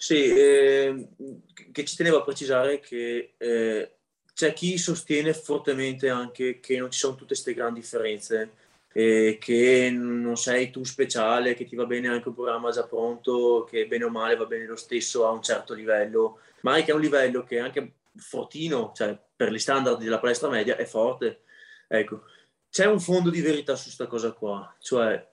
Sì, eh, che ci tenevo a precisare che eh, c'è chi sostiene fortemente anche che non ci sono tutte queste grandi differenze, eh, che non sei tu speciale, che ti va bene anche un programma già pronto, che bene o male va bene lo stesso a un certo livello, ma anche a un livello che è anche fortino, cioè per gli standard della palestra media è forte. Ecco, c'è un fondo di verità su questa cosa qua, cioè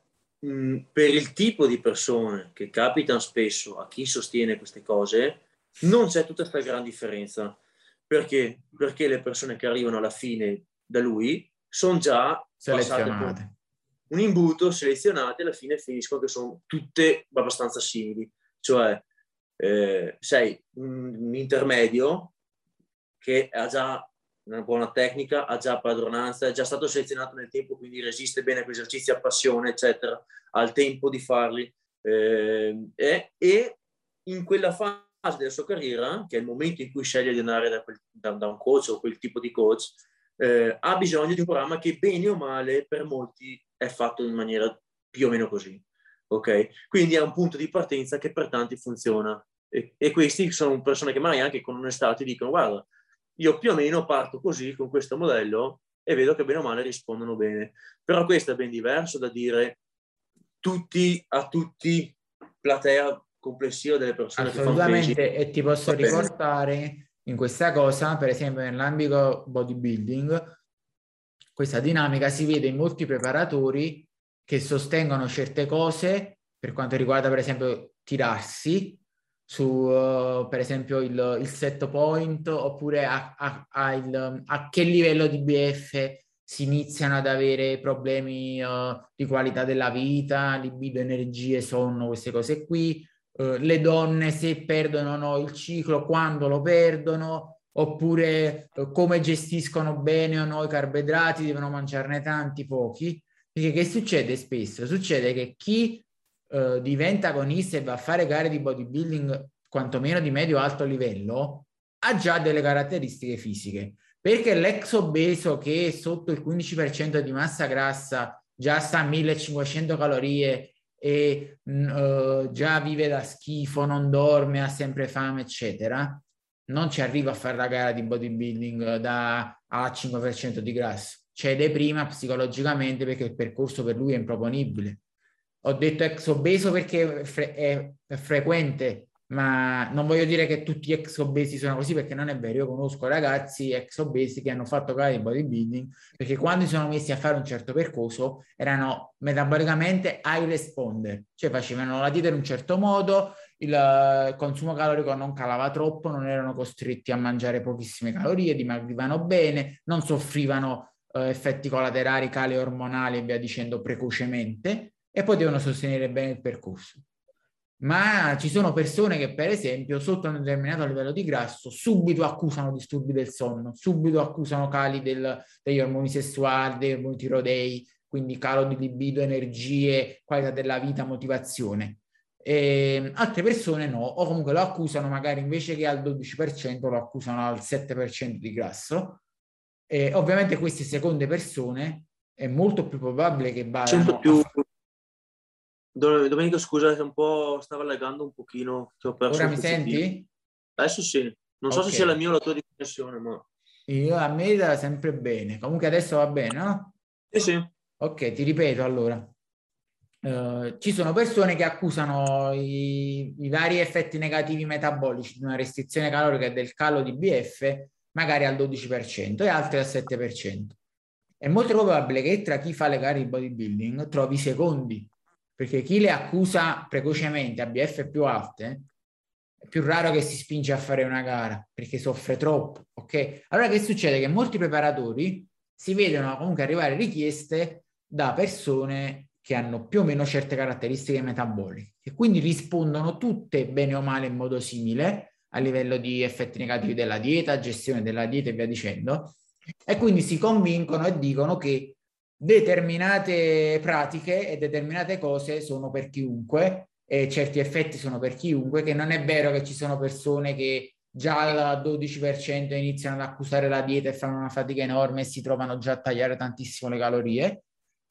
mh, per il tipo di persone che capitano spesso a chi sostiene queste cose, non c'è tutta questa gran differenza. Perché? Perché le persone che arrivano alla fine da lui sono già selezionate. Un imbuto, selezionate, alla fine finiscono che sono tutte abbastanza simili. Cioè, eh, sei un intermedio che ha già una buona tecnica, ha già padronanza, è già stato selezionato nel tempo, quindi resiste bene a quei esercizi, ha passione, eccetera, ha il tempo di farli. Eh, e, e in quella fase della sua carriera, che è il momento in cui sceglie di andare da, quel, da, da un coach o quel tipo di coach, eh, ha bisogno di un programma che bene o male per molti è fatto in maniera più o meno così. Ok? Quindi è un punto di partenza che per tanti funziona. E, e questi sono persone che magari anche con onestà ti dicono guarda, io più o meno parto così con questo modello e vedo che bene o male rispondono bene. Però questo è ben diverso da dire tutti a tutti, platea complessiva delle persone Assolutamente, e ti posso riportare in questa cosa, per esempio nell'ambito bodybuilding, questa dinamica si vede in molti preparatori che sostengono certe cose per quanto riguarda per esempio tirarsi su uh, per esempio il, il, set point oppure a, a, a, il, a, che livello di BF si iniziano ad avere problemi uh, di qualità della vita, libido, energie, sonno, queste cose qui, uh, le donne se perdono o no il ciclo, quando lo perdono, oppure come gestiscono bene o no i carboidrati, devono mangiarne tanti, pochi. Perché che succede spesso? Succede che chi eh, diventa agonista e va a fare gare di bodybuilding quantomeno di medio-alto livello, ha già delle caratteristiche fisiche. Perché l'ex obeso che sotto il 15% di massa grassa già sta a 1500 calorie e uh, già vive da schifo, non dorme, ha sempre fame, eccetera, non ci arriva a fare la gara di bodybuilding da a 5% di grasso. Cede prima psicologicamente perché il percorso per lui è improponibile ho detto ex obeso perché è, frequente, ma non voglio dire che tutti gli ex obesi sono così perché non è vero. Io conosco ragazzi ex obesi che hanno fatto gare di bodybuilding perché quando si sono messi a fare un certo percorso erano metabolicamente high responder, cioè facevano la dieta in un certo modo, il consumo calorico non calava troppo, non erano costretti a mangiare pochissime calorie, dimagrivano bene, non soffrivano eh, effetti collaterali, cali ormonali e via dicendo precocemente e poi devono sostenere bene il percorso. Ma ci sono persone che, per esempio, sotto un determinato livello di grasso, subito accusano disturbi del sonno, subito accusano cali del, degli ormoni sessuali, degli ormoni tiroidei, quindi calo di libido, energie, qualità della vita, motivazione. E altre persone no, o comunque lo accusano magari invece che al 12%, lo accusano al 7% di grasso. E ovviamente queste seconde persone è molto più probabile che vadano più, a Domenico, scusa, un po' stava laggando un pochino. Ora mi senti? Adesso sì. Non so okay. se sia la mia o la tua connessione, ma... Io, a me da sempre bene. Comunque adesso va bene, no? Sì, sì. Ok, ti ripeto allora. Uh, ci sono persone che accusano i, i, vari effetti negativi metabolici di una restrizione calorica e del calo di BF magari al 12% e altri al 7%. È molto probabile che tra chi fa le gare di bodybuilding trovi secondi perché chi le accusa precocemente a BF più alte è più raro che si spinge a fare una gara perché soffre troppo, ok? Allora che succede? Che molti preparatori si vedono comunque arrivare richieste da persone che hanno più o meno certe caratteristiche metaboliche e quindi rispondono tutte bene o male in modo simile a livello di effetti negativi della dieta, gestione della dieta e via dicendo, e quindi si convincono e dicono che determinate pratiche e determinate cose sono per chiunque e certi effetti sono per chiunque, che non è vero che ci sono persone che già al 12% iniziano ad accusare la dieta e fanno una fatica enorme e si trovano già a tagliare tantissimo le calorie.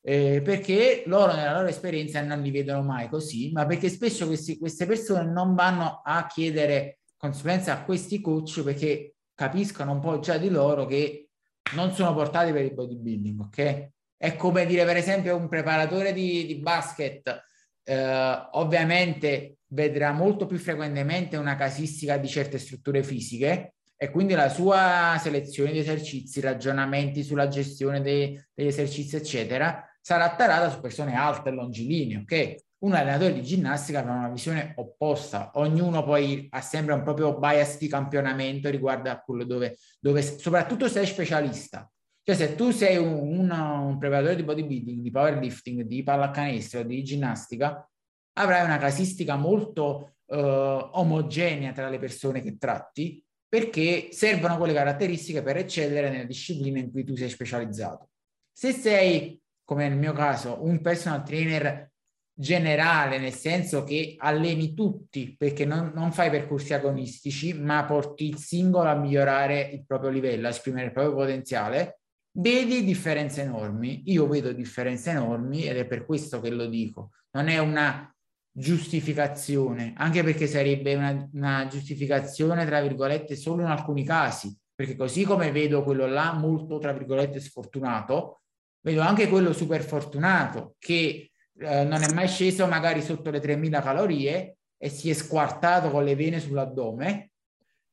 eh, perché loro nella loro esperienza non li vedono mai così, ma perché spesso questi, queste persone non vanno a chiedere consulenza a questi coach perché capiscono un po' già di loro che non sono portati per il bodybuilding, ok? È come dire, per esempio, un preparatore di, di basket, eh, ovviamente vedrà molto più frequentemente una casistica di certe strutture fisiche e quindi la sua selezione di esercizi, ragionamenti sulla gestione dei, degli esercizi, eccetera, sarà tarata su persone alte e longilinee, ok? Un allenatore di ginnastica avrà una visione opposta, ognuno poi ha sempre un proprio bias di campionamento riguardo a quello dove, dove soprattutto sei specialista. Cioè se tu sei un, un, un preparatore di bodybuilding, di powerlifting, di pallacanestro, di ginnastica, avrai una casistica molto uh, omogenea tra le persone che tratti perché servono quelle caratteristiche per eccellere nelle discipline in cui tu sei specializzato. Se sei come nel mio caso, un personal trainer generale, nel senso che alleni tutti, perché non, non, fai percorsi agonistici, ma porti il singolo a migliorare il proprio livello, a esprimere il proprio potenziale, vedi differenze enormi. Io vedo differenze enormi ed è per questo che lo dico. Non è una giustificazione, anche perché sarebbe una, una giustificazione, tra virgolette, solo in alcuni casi, perché così come vedo quello là molto, tra virgolette, sfortunato, vedo anche quello super fortunato che eh, non è mai sceso magari sotto le 3000 calorie e si è squartato con le vene sull'addome.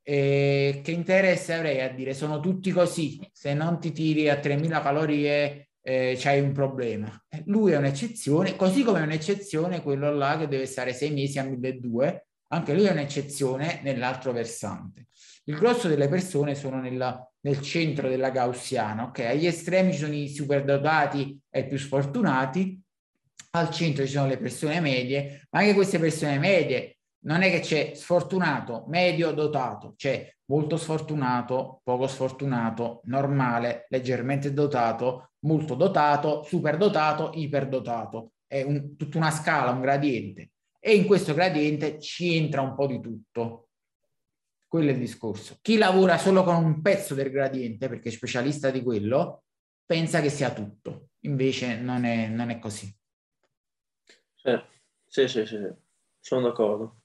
E che interesse avrei a dire sono tutti così, se non ti tiri a 3000 calorie eh, c'hai un problema. Lui è un'eccezione, così come è un'eccezione quello là che deve stare sei mesi a 1200, anche lui è un'eccezione nell'altro versante. Il grosso delle persone sono nella, nel centro della gaussiana, ok? Agli estremi ci sono i superdotati e i più sfortunati, al centro ci sono le persone medie, ma anche queste persone medie non è che c'è sfortunato, medio, dotato, c'è molto sfortunato, poco sfortunato, normale, leggermente dotato, molto dotato, superdotato, iperdotato. È un, tutta una scala, un gradiente. E in questo gradiente ci entra un po' di tutto. Quello è il discorso. Chi lavora solo con un pezzo del gradiente, perché è specialista di quello, pensa che sia tutto. Invece non è, non è così. Sì, sì, sì, sì, sono d'accordo.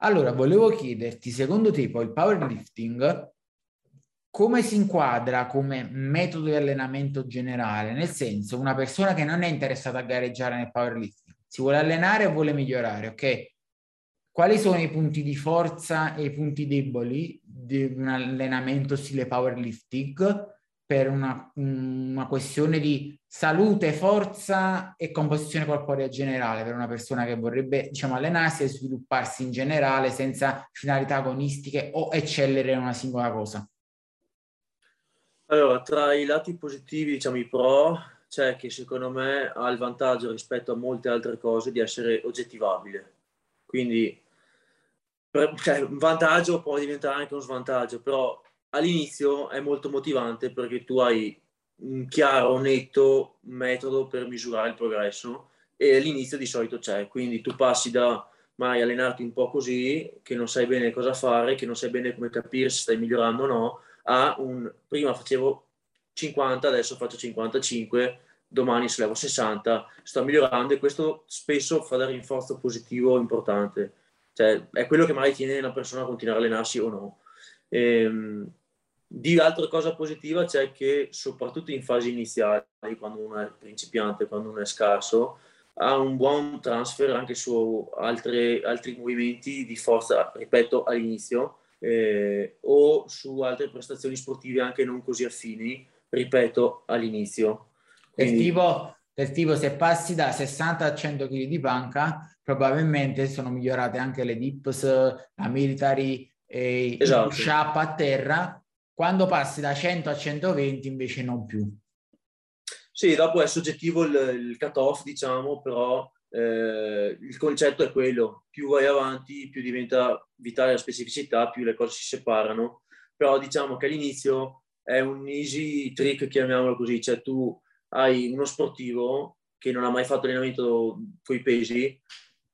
Allora, volevo chiederti, secondo te poi il powerlifting come si inquadra come metodo di allenamento generale? Nel senso, una persona che non è interessata a gareggiare nel powerlifting, si vuole allenare o vuole migliorare, ok? quali sono i punti di forza e i punti deboli di un allenamento stile powerlifting per una, una questione di salute, forza e composizione corporea generale per una persona che vorrebbe diciamo, allenarsi e svilupparsi in generale senza finalità agonistiche o eccellere in una singola cosa? Allora, tra i lati positivi, diciamo i pro, c'è che secondo me ha il vantaggio rispetto a molte altre cose di essere oggettivabile. Quindi cioè, un vantaggio può diventare anche un svantaggio, però all'inizio è molto motivante perché tu hai un chiaro, netto metodo per misurare il progresso e all'inizio di solito c'è, quindi tu passi da mai allenarti un po' così, che non sai bene cosa fare, che non sai bene come capire se stai migliorando o no, a un prima facevo 50, adesso faccio 55, domani se levo 60, sto migliorando e questo spesso fa da rinforzo positivo importante. Cioè, è quello che magari tiene una persona a continuare a allenarsi o no. Ehm, di altra cosa positiva c'è che soprattutto in fasi iniziali, quando uno è principiante, quando uno è scarso, ha un buon transfer anche su altre, altri movimenti di forza, ripeto, all'inizio, eh, o su altre prestazioni sportive anche non così affini, ripeto, all'inizio. Quindi... Del, tipo, del tipo se passi da 60 a 100 kg di panca, probabilmente sono migliorate anche le dips, la military e esatto. il push up a terra, quando passi da 100 a 120 invece non più. Sì, dopo è soggettivo il, il cut-off, diciamo, però eh, il concetto è quello, più vai avanti, più diventa vitale la specificità, più le cose si separano, però diciamo che all'inizio è un easy trick, chiamiamolo così, cioè tu hai uno sportivo che non ha mai fatto allenamento con i pesi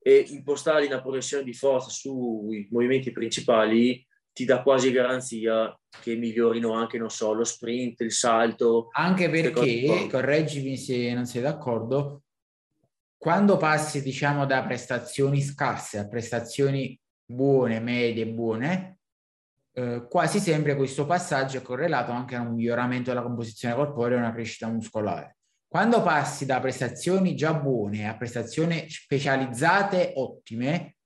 e impostare una progressione di forza sui movimenti principali ti dà quasi garanzia che migliorino anche, non so, lo sprint, il salto. Anche perché, correggimi se non sei d'accordo, quando passi, diciamo, da prestazioni scarse a prestazioni buone, medie, buone, eh, quasi sempre questo passaggio è correlato anche a un miglioramento della composizione corporea e una crescita muscolare. Quando passi da prestazioni già buone a prestazioni specializzate ottime,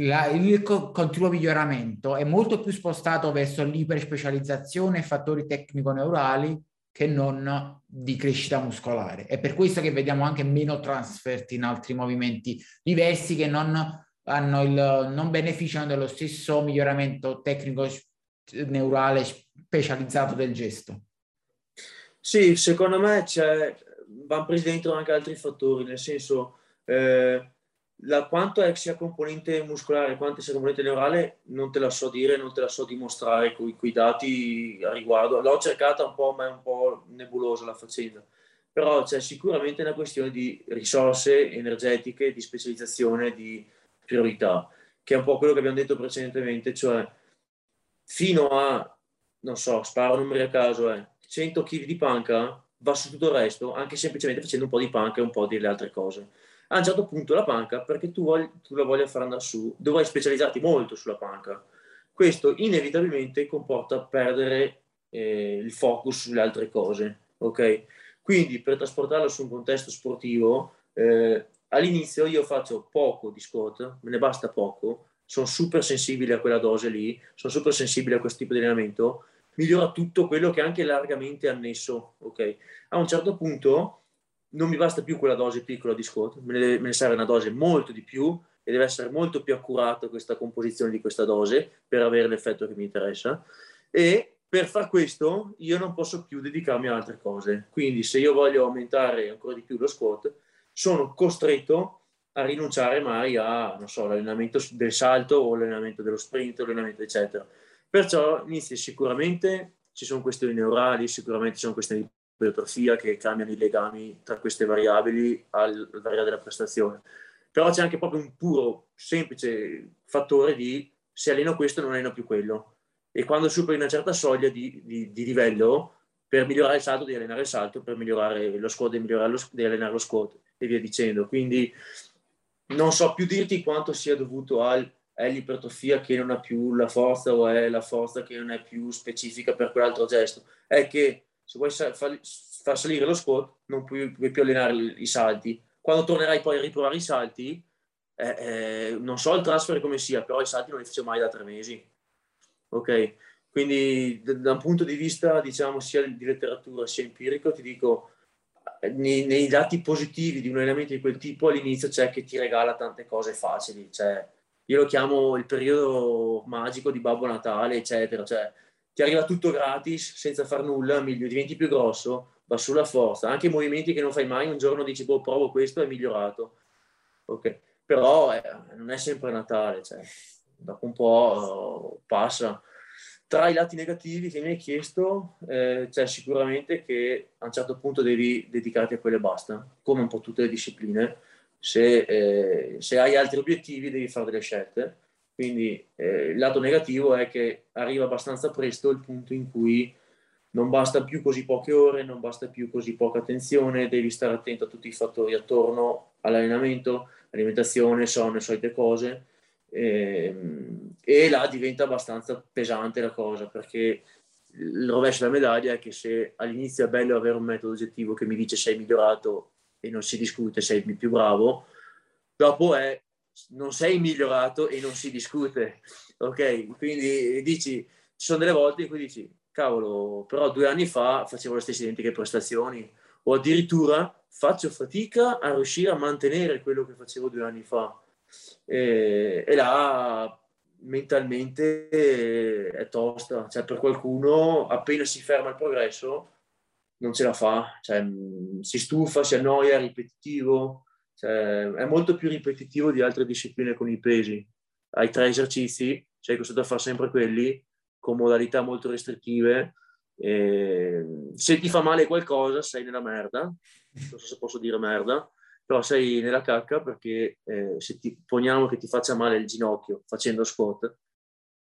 la, il co- continuo miglioramento è molto più spostato verso l'iperspecializzazione e fattori tecnico-neurali che non di crescita muscolare. È per questo che vediamo anche meno transfert in altri movimenti diversi che non, il, non beneficiano dello stesso miglioramento tecnico-neurale specializzato del gesto. Sì, secondo me vanno presi dentro anche altri fattori, nel senso eh, la, quanto è sia componente muscolare quanto sia componente neurale non te la so dire, non te la so dimostrare con i dati a riguardo. L'ho cercata un po', ma è un po' nebulosa la faccenda. Però c'è sicuramente una questione di risorse energetiche, di specializzazione, di priorità, che è un po' quello che abbiamo detto precedentemente, cioè fino a, non so, sparo numeri a caso, eh, 100 kg di panca, va su tutto il resto, anche semplicemente facendo un po' di panca e un po' delle altre cose a un certo punto la panca, perché tu, vogli, tu la voglia far andare su, dovrai specializzarti molto sulla panca. Questo inevitabilmente comporta perdere eh, il focus sulle altre cose, ok? Quindi per trasportarlo su un contesto sportivo, eh, all'inizio io faccio poco di squat, me ne basta poco, sono super sensibile a quella dose lì, sono super sensibile a questo tipo di allenamento, migliora tutto quello che è anche largamente annesso, ok? A un certo punto non mi basta più quella dose piccola di squat, me ne, me ne serve una dose molto di più e deve essere molto più accurata questa composizione di questa dose per avere l'effetto che mi interessa. E per far questo io non posso più dedicarmi a altre cose. Quindi se io voglio aumentare ancora di più lo squat, sono costretto a rinunciare mai a, non so, l'allenamento del salto o l'allenamento dello sprint l'allenamento eccetera. Perciò inizi sicuramente, ci sono questioni neurali, sicuramente ci sono questioni di ipertrofia che cambiano i legami tra queste variabili al, variare della prestazione. Però c'è anche proprio un puro, semplice fattore di se alleno questo non alleno più quello. E quando superi una certa soglia di, di, di livello, per migliorare il salto devi allenare il salto, per migliorare lo squat devi, lo, devi allenare lo squat e via dicendo. Quindi non so più dirti quanto sia dovuto al, all'ipertrofia che non ha più la forza o è la forza che non è più specifica per quell'altro gesto. È che se vuoi far salire lo squat non puoi, puoi, più allenare i salti. Quando tornerai poi a riprovare i salti, eh, eh, non so il transfer come sia, però i salti non li facevo mai da tre mesi. Ok? Quindi da un punto di vista, diciamo, sia di letteratura sia empirico, ti dico, nei, nei, dati positivi di un allenamento di quel tipo all'inizio c'è che ti regala tante cose facili. Cioè, io lo chiamo il periodo magico di Babbo Natale, eccetera. Cioè, ti arriva tutto gratis, senza far nulla, migliori, diventi più grosso, va sulla forza. Anche i movimenti che non fai mai, un giorno dici, boh, provo questo, è migliorato. Ok, però eh, non è sempre Natale, cioè, dopo un po' uh, passa. Tra i lati negativi che mi hai chiesto, eh, c'è sicuramente che a un certo punto devi dedicarti a quelle e basta, come un po' tutte le discipline. Se, eh, se hai altri obiettivi devi fare delle scelte quindi eh, il lato negativo è che arriva abbastanza presto il punto in cui non basta più così poche ore, non basta più così poca attenzione, devi stare attento a tutti i fattori attorno all'allenamento, alimentazione, sonno, solite cose. E, ehm, e là diventa abbastanza pesante la cosa perché il rovescio della medaglia è che se all'inizio è bello avere un metodo oggettivo che mi dice sei migliorato e non si discute, sei più bravo, dopo è non sei migliorato e non si discute, ok? Quindi dici, ci sono delle volte in cui dici, cavolo, però due anni fa facevo le stesse identiche prestazioni o addirittura faccio fatica a riuscire a mantenere quello che facevo due anni fa. E, e là mentalmente è tosta, cioè per qualcuno appena si ferma il progresso non ce la fa, cioè, si stufa, si annoia, è ripetitivo, cioè, è molto più ripetitivo di altre discipline con i pesi. Hai tre esercizi, sei costretto a fare sempre quelli, con modalità molto restrittive. E se ti fa male qualcosa, sei nella merda. Non so se posso dire merda, però sei nella cacca perché eh, se ti poniamo che ti faccia male il ginocchio facendo squat,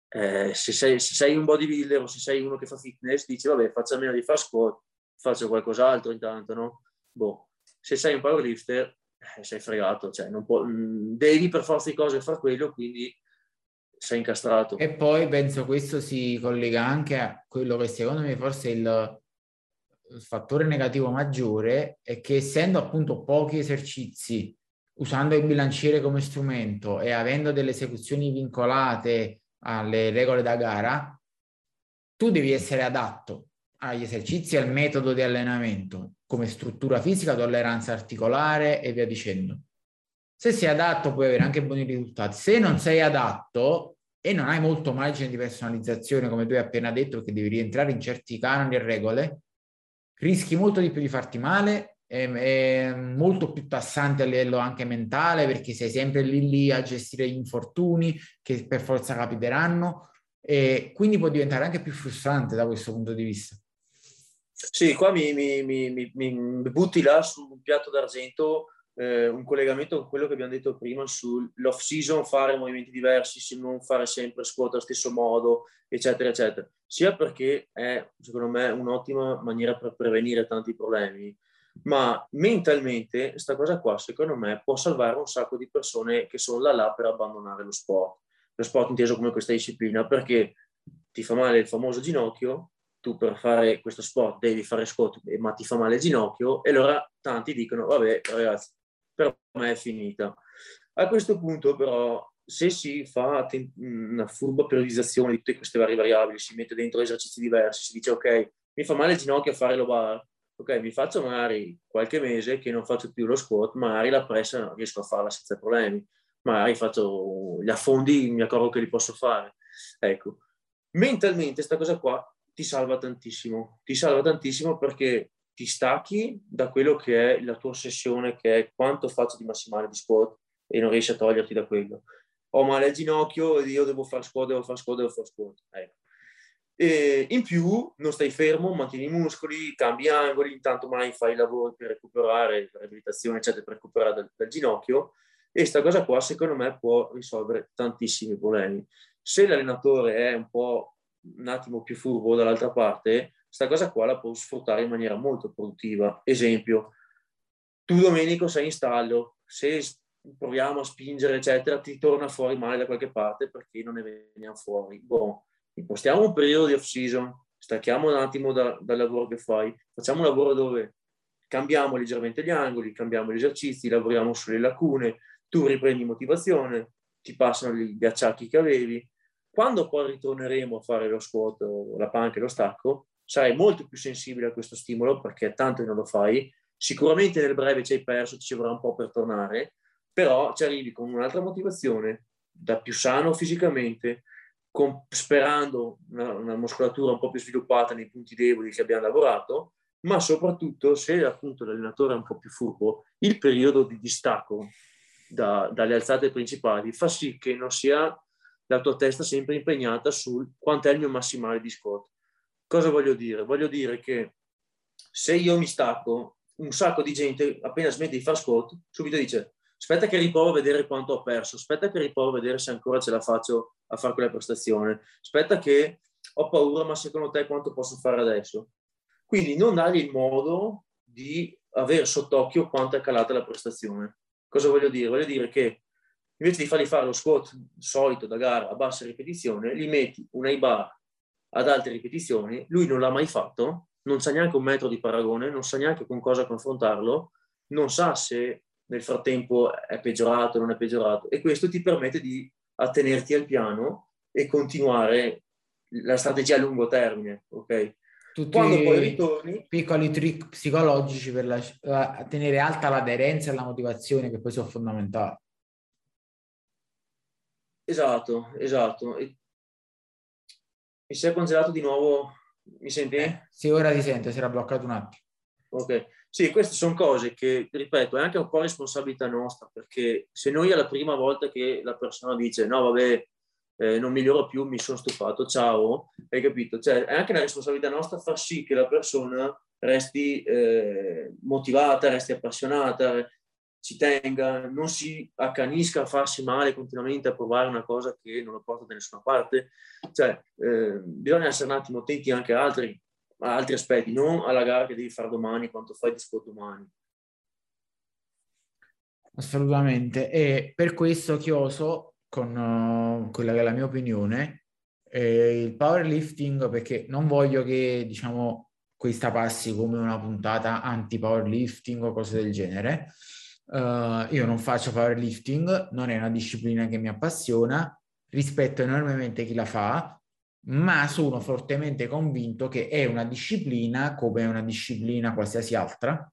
eh, se, sei, se, sei, un bodybuilder o se sei uno che fa fitness, dici vabbè faccio almeno di fare squat, faccio qualcos'altro intanto, no? Boh, se sei un powerlifter eh, sei fregato, cioè può, mm, devi per forza di cose fare quello, quindi sei incastrato. E poi penso questo si collega anche a quello che secondo me forse il, il fattore negativo maggiore, è che essendo appunto pochi esercizi, usando il bilanciere come strumento e avendo delle esecuzioni vincolate alle regole da gara, tu devi essere adatto agli esercizi e al metodo di allenamento come struttura fisica, tolleranza articolare e via dicendo. Se sei adatto puoi avere anche buoni risultati. Se non sei adatto e non hai molto margine di personalizzazione, come tu hai appena detto, perché devi rientrare in certi canoni e regole, rischi molto di più di farti male, è, è molto più tassante a livello anche mentale, perché sei sempre lì lì a gestire gli infortuni che per forza capiteranno, e quindi può diventare anche più frustrante da questo punto di vista. Sì, qua mi, mi, mi, mi butti là su un piatto d'argento eh, un collegamento con quello che abbiamo detto prima sull'off season, fare movimenti diversi, non fare sempre squat allo stesso modo, eccetera, eccetera. Sia perché è, secondo me, un'ottima maniera per prevenire tanti problemi, ma mentalmente questa cosa qua, secondo me, può salvare un sacco di persone che sono là là per abbandonare lo sport. Lo sport inteso come questa disciplina, perché ti fa male il famoso ginocchio, tu per fare questo sport devi fare squat, ma ti fa male il ginocchio, e allora tanti dicono, vabbè ragazzi, per me è finita. A questo punto però, se si fa una furba priorizzazione di tutte queste varie variabili, si mette dentro esercizi diversi, si dice ok, mi fa male il ginocchio a fare lo bar, ok, mi faccio magari qualche mese che non faccio più lo squat, magari la pressa riesco a farla senza problemi, magari faccio gli affondi, mi accorgo che li posso fare. Ecco, mentalmente questa cosa qua ti salva tantissimo, ti salva tantissimo perché ti stacchi da quello che è la tua ossessione, che è quanto faccio di massimale di squat e non riesci a toglierti da quello. Ho male al ginocchio e io devo fare squat, devo fare squat, devo fare squat. Ecco. E in più non stai fermo, mantieni i muscoli, cambi angoli, intanto mai fai i lavori per recuperare, la riabilitazione, eccetera, per recuperare dal, dal ginocchio. E questa cosa qua, secondo me, può risolvere tantissimi problemi. Se l'allenatore è un po' un attimo più furbo dall'altra parte, questa cosa qua la può sfruttare in maniera molto produttiva. Esempio, tu Domenico sei in stallo, se proviamo a spingere, eccetera, ti torna fuori male da qualche parte perché non ne veniamo fuori. Boh, impostiamo un periodo di off-season, stacchiamo un attimo da, dal lavoro che fai, facciamo un lavoro dove cambiamo leggermente gli angoli, cambiamo gli esercizi, lavoriamo sulle lacune, tu riprendi motivazione, ti passano gli acciacchi che avevi, quando poi ritorneremo a fare lo squat, la panca e lo stacco, sarai molto più sensibile a questo stimolo perché tanto non lo fai. Sicuramente nel breve ci hai perso, ci vorrà un po' per tornare, però ci arrivi con un'altra motivazione, da più sano fisicamente, con, sperando una, una, muscolatura un po' più sviluppata nei punti deboli che abbiamo lavorato, ma soprattutto se appunto l'allenatore è un po' più furbo, il periodo di distacco da, dalle alzate principali fa sì che non sia la tua testa sempre impegnata sul quanto è il mio massimale di squat. Cosa voglio dire? Voglio dire che se io mi stacco, un sacco di gente appena smette di fare squat, subito dice aspetta che riprovo a vedere quanto ho perso, aspetta che riprovo a vedere se ancora ce la faccio a fare quella prestazione, aspetta che ho paura, ma secondo te quanto posso fare adesso? Quindi non dargli il modo di avere sott'occhio quanto è calata la prestazione. Cosa voglio dire? Voglio dire che invece di fargli fare lo squat solito da gara a bassa ripetizione, gli metti un A-bar ad alte ripetizioni, lui non l'ha mai fatto, non sa neanche un metro di paragone, non sa neanche con cosa confrontarlo, non sa se nel frattempo è peggiorato o non è peggiorato e questo ti permette di attenerti al piano e continuare la strategia a lungo termine, ok? Tutti Quando poi ritorni... piccoli trick psicologici per la, tenere alta l'aderenza e la motivazione che poi sono fondamentali. Esatto, esatto. E mi si è congelato di nuovo, mi senti? Eh, sì, ora ti sento, si era bloccato un attimo. Ok, sì, queste sono cose che, ripeto, è anche un po' responsabilità nostra, perché se noi è la prima volta che la persona dice no, vabbè, eh, non miglioro più, mi sono stufato, ciao, hai capito? Cioè, è anche una responsabilità nostra far sì che la persona resti eh, motivata, resti appassionata, ci tenga, non si accanisca a farsi male continuamente a provare una cosa che non lo porta da nessuna parte. Cioè, eh, bisogna essere un attimo attenti anche a altri, a altri aspetti, non alla gara che devi fare domani, quanto fai di sport domani. Assolutamente. E per questo chioso, con uh, quella che è la mia opinione, eh, il powerlifting, perché non voglio che, diciamo, questa passi come una puntata anti-powerlifting o cose del genere, Uh, io non faccio powerlifting, non è una disciplina che mi appassiona, rispetto enormemente chi la fa, ma sono fortemente convinto che è una disciplina, come una disciplina qualsiasi altra,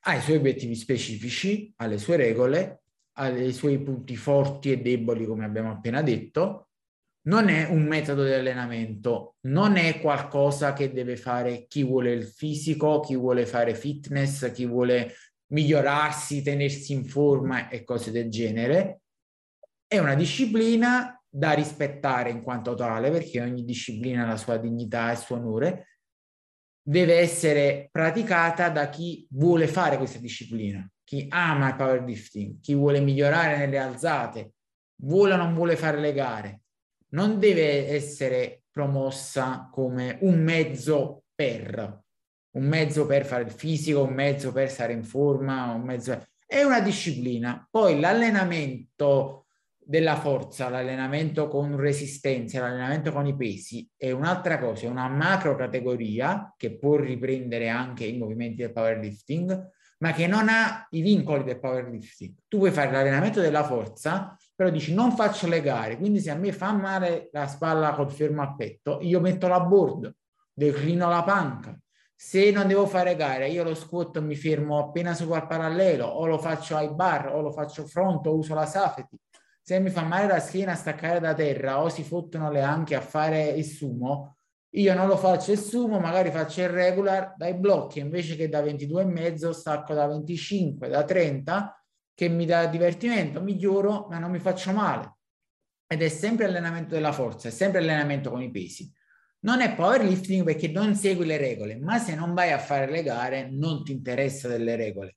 ha i suoi obiettivi specifici, ha le sue regole, ha i suoi punti forti e deboli, come abbiamo appena detto. Non è un metodo di allenamento, non è qualcosa che deve fare chi vuole il fisico, chi vuole fare fitness, chi vuole migliorarsi, tenersi in forma e cose del genere. È una disciplina da rispettare in quanto tale, perché ogni disciplina ha la sua dignità e il suo onore, deve essere praticata da chi vuole fare questa disciplina, chi ama il powerlifting, chi vuole migliorare nelle alzate, vuole o non vuole fare le gare. Non deve essere promossa come un mezzo per, un mezzo per fare il fisico, un mezzo per stare in forma, un mezzo... È una disciplina. Poi l'allenamento della forza, l'allenamento con resistenza, l'allenamento con i pesi è un'altra cosa, è una macro categoria che può riprendere anche i movimenti del powerlifting, ma che non ha i vincoli del powerlifting. Tu puoi fare l'allenamento della forza, però dici non faccio le gare, quindi se a me fa male la spalla col fermo a petto, io metto la board, declino la panca, se non devo fare gare, io lo squat mi fermo appena sopra il parallelo, o lo faccio ai bar, o lo faccio front, o uso la safety. Se mi fa male la schiena a staccare da terra, o si fottono le anche a fare il sumo, io non lo faccio il sumo, magari faccio il regular dai blocchi, invece che da 22,5 stacco da 25, da 30, che mi dà divertimento, miglioro, ma non mi faccio male. Ed è sempre allenamento della forza, è sempre allenamento con i pesi. Non è powerlifting perché non segui le regole, ma se non vai a fare le gare non ti interessa delle regole.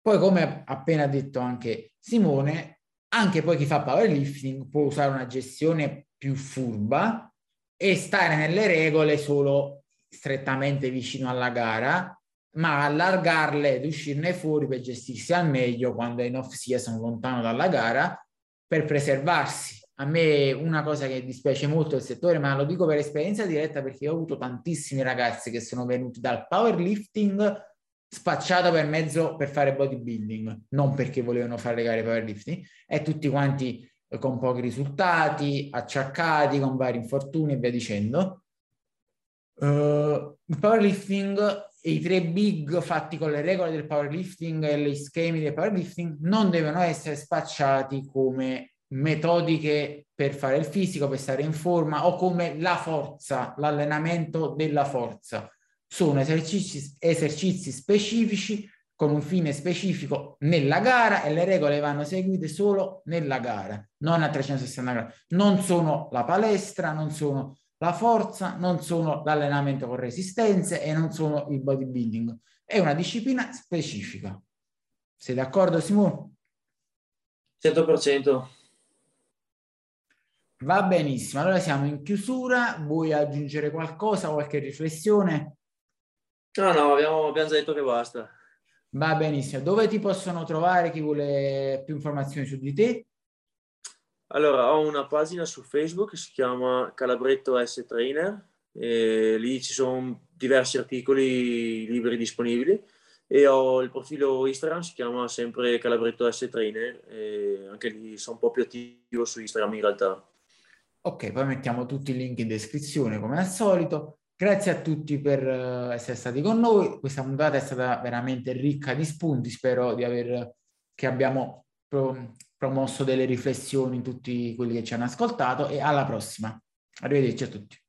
Poi, come ha appena detto anche Simone, anche poi chi fa powerlifting può usare una gestione più furba e stare nelle regole solo strettamente vicino alla gara, ma allargarle ed uscirne fuori per gestirsi al meglio quando è in off season lontano dalla gara per preservarsi a me una cosa che dispiace molto del settore, ma lo dico per esperienza diretta perché ho avuto tantissimi ragazzi che sono venuti dal powerlifting spacciato per mezzo per fare bodybuilding, non perché volevano fare le gare powerlifting, e tutti quanti con pochi risultati, acciaccati, con vari infortuni e via dicendo. Uh, il powerlifting e i tre big fatti con le regole del powerlifting e gli schemi del powerlifting non devono essere spacciati come metodiche per fare il fisico, per stare in forma o come la forza, l'allenamento della forza. Sono esercizi, esercizi specifici con un fine specifico nella gara e le regole vanno seguite solo nella gara, non a 360 gradi. Non sono la palestra, non sono la forza, non sono l'allenamento con resistenze e non sono il bodybuilding. È una disciplina specifica. Sei d'accordo Simone? 100%. Va benissimo, allora siamo in chiusura, vuoi aggiungere qualcosa, qualche riflessione? No, no, abbiamo, abbiamo già detto che basta. Va benissimo, dove ti possono trovare chi vuole più informazioni su di te? Allora, ho una pagina su Facebook che si chiama Calabretto S Trainer e lì ci sono diversi articoli libri disponibili e ho il profilo Instagram, si chiama sempre Calabretto S Trainer e anche lì sono un po' più attivo su Instagram in realtà. Ok, poi mettiamo tutti i link in descrizione come al solito. Grazie a tutti per uh, essere stati con noi. Questa puntata è stata veramente ricca di spunti. Spero di aver, che abbiamo pro, promosso delle riflessioni in tutti quelli che ci hanno ascoltato e alla prossima. Arrivederci a tutti.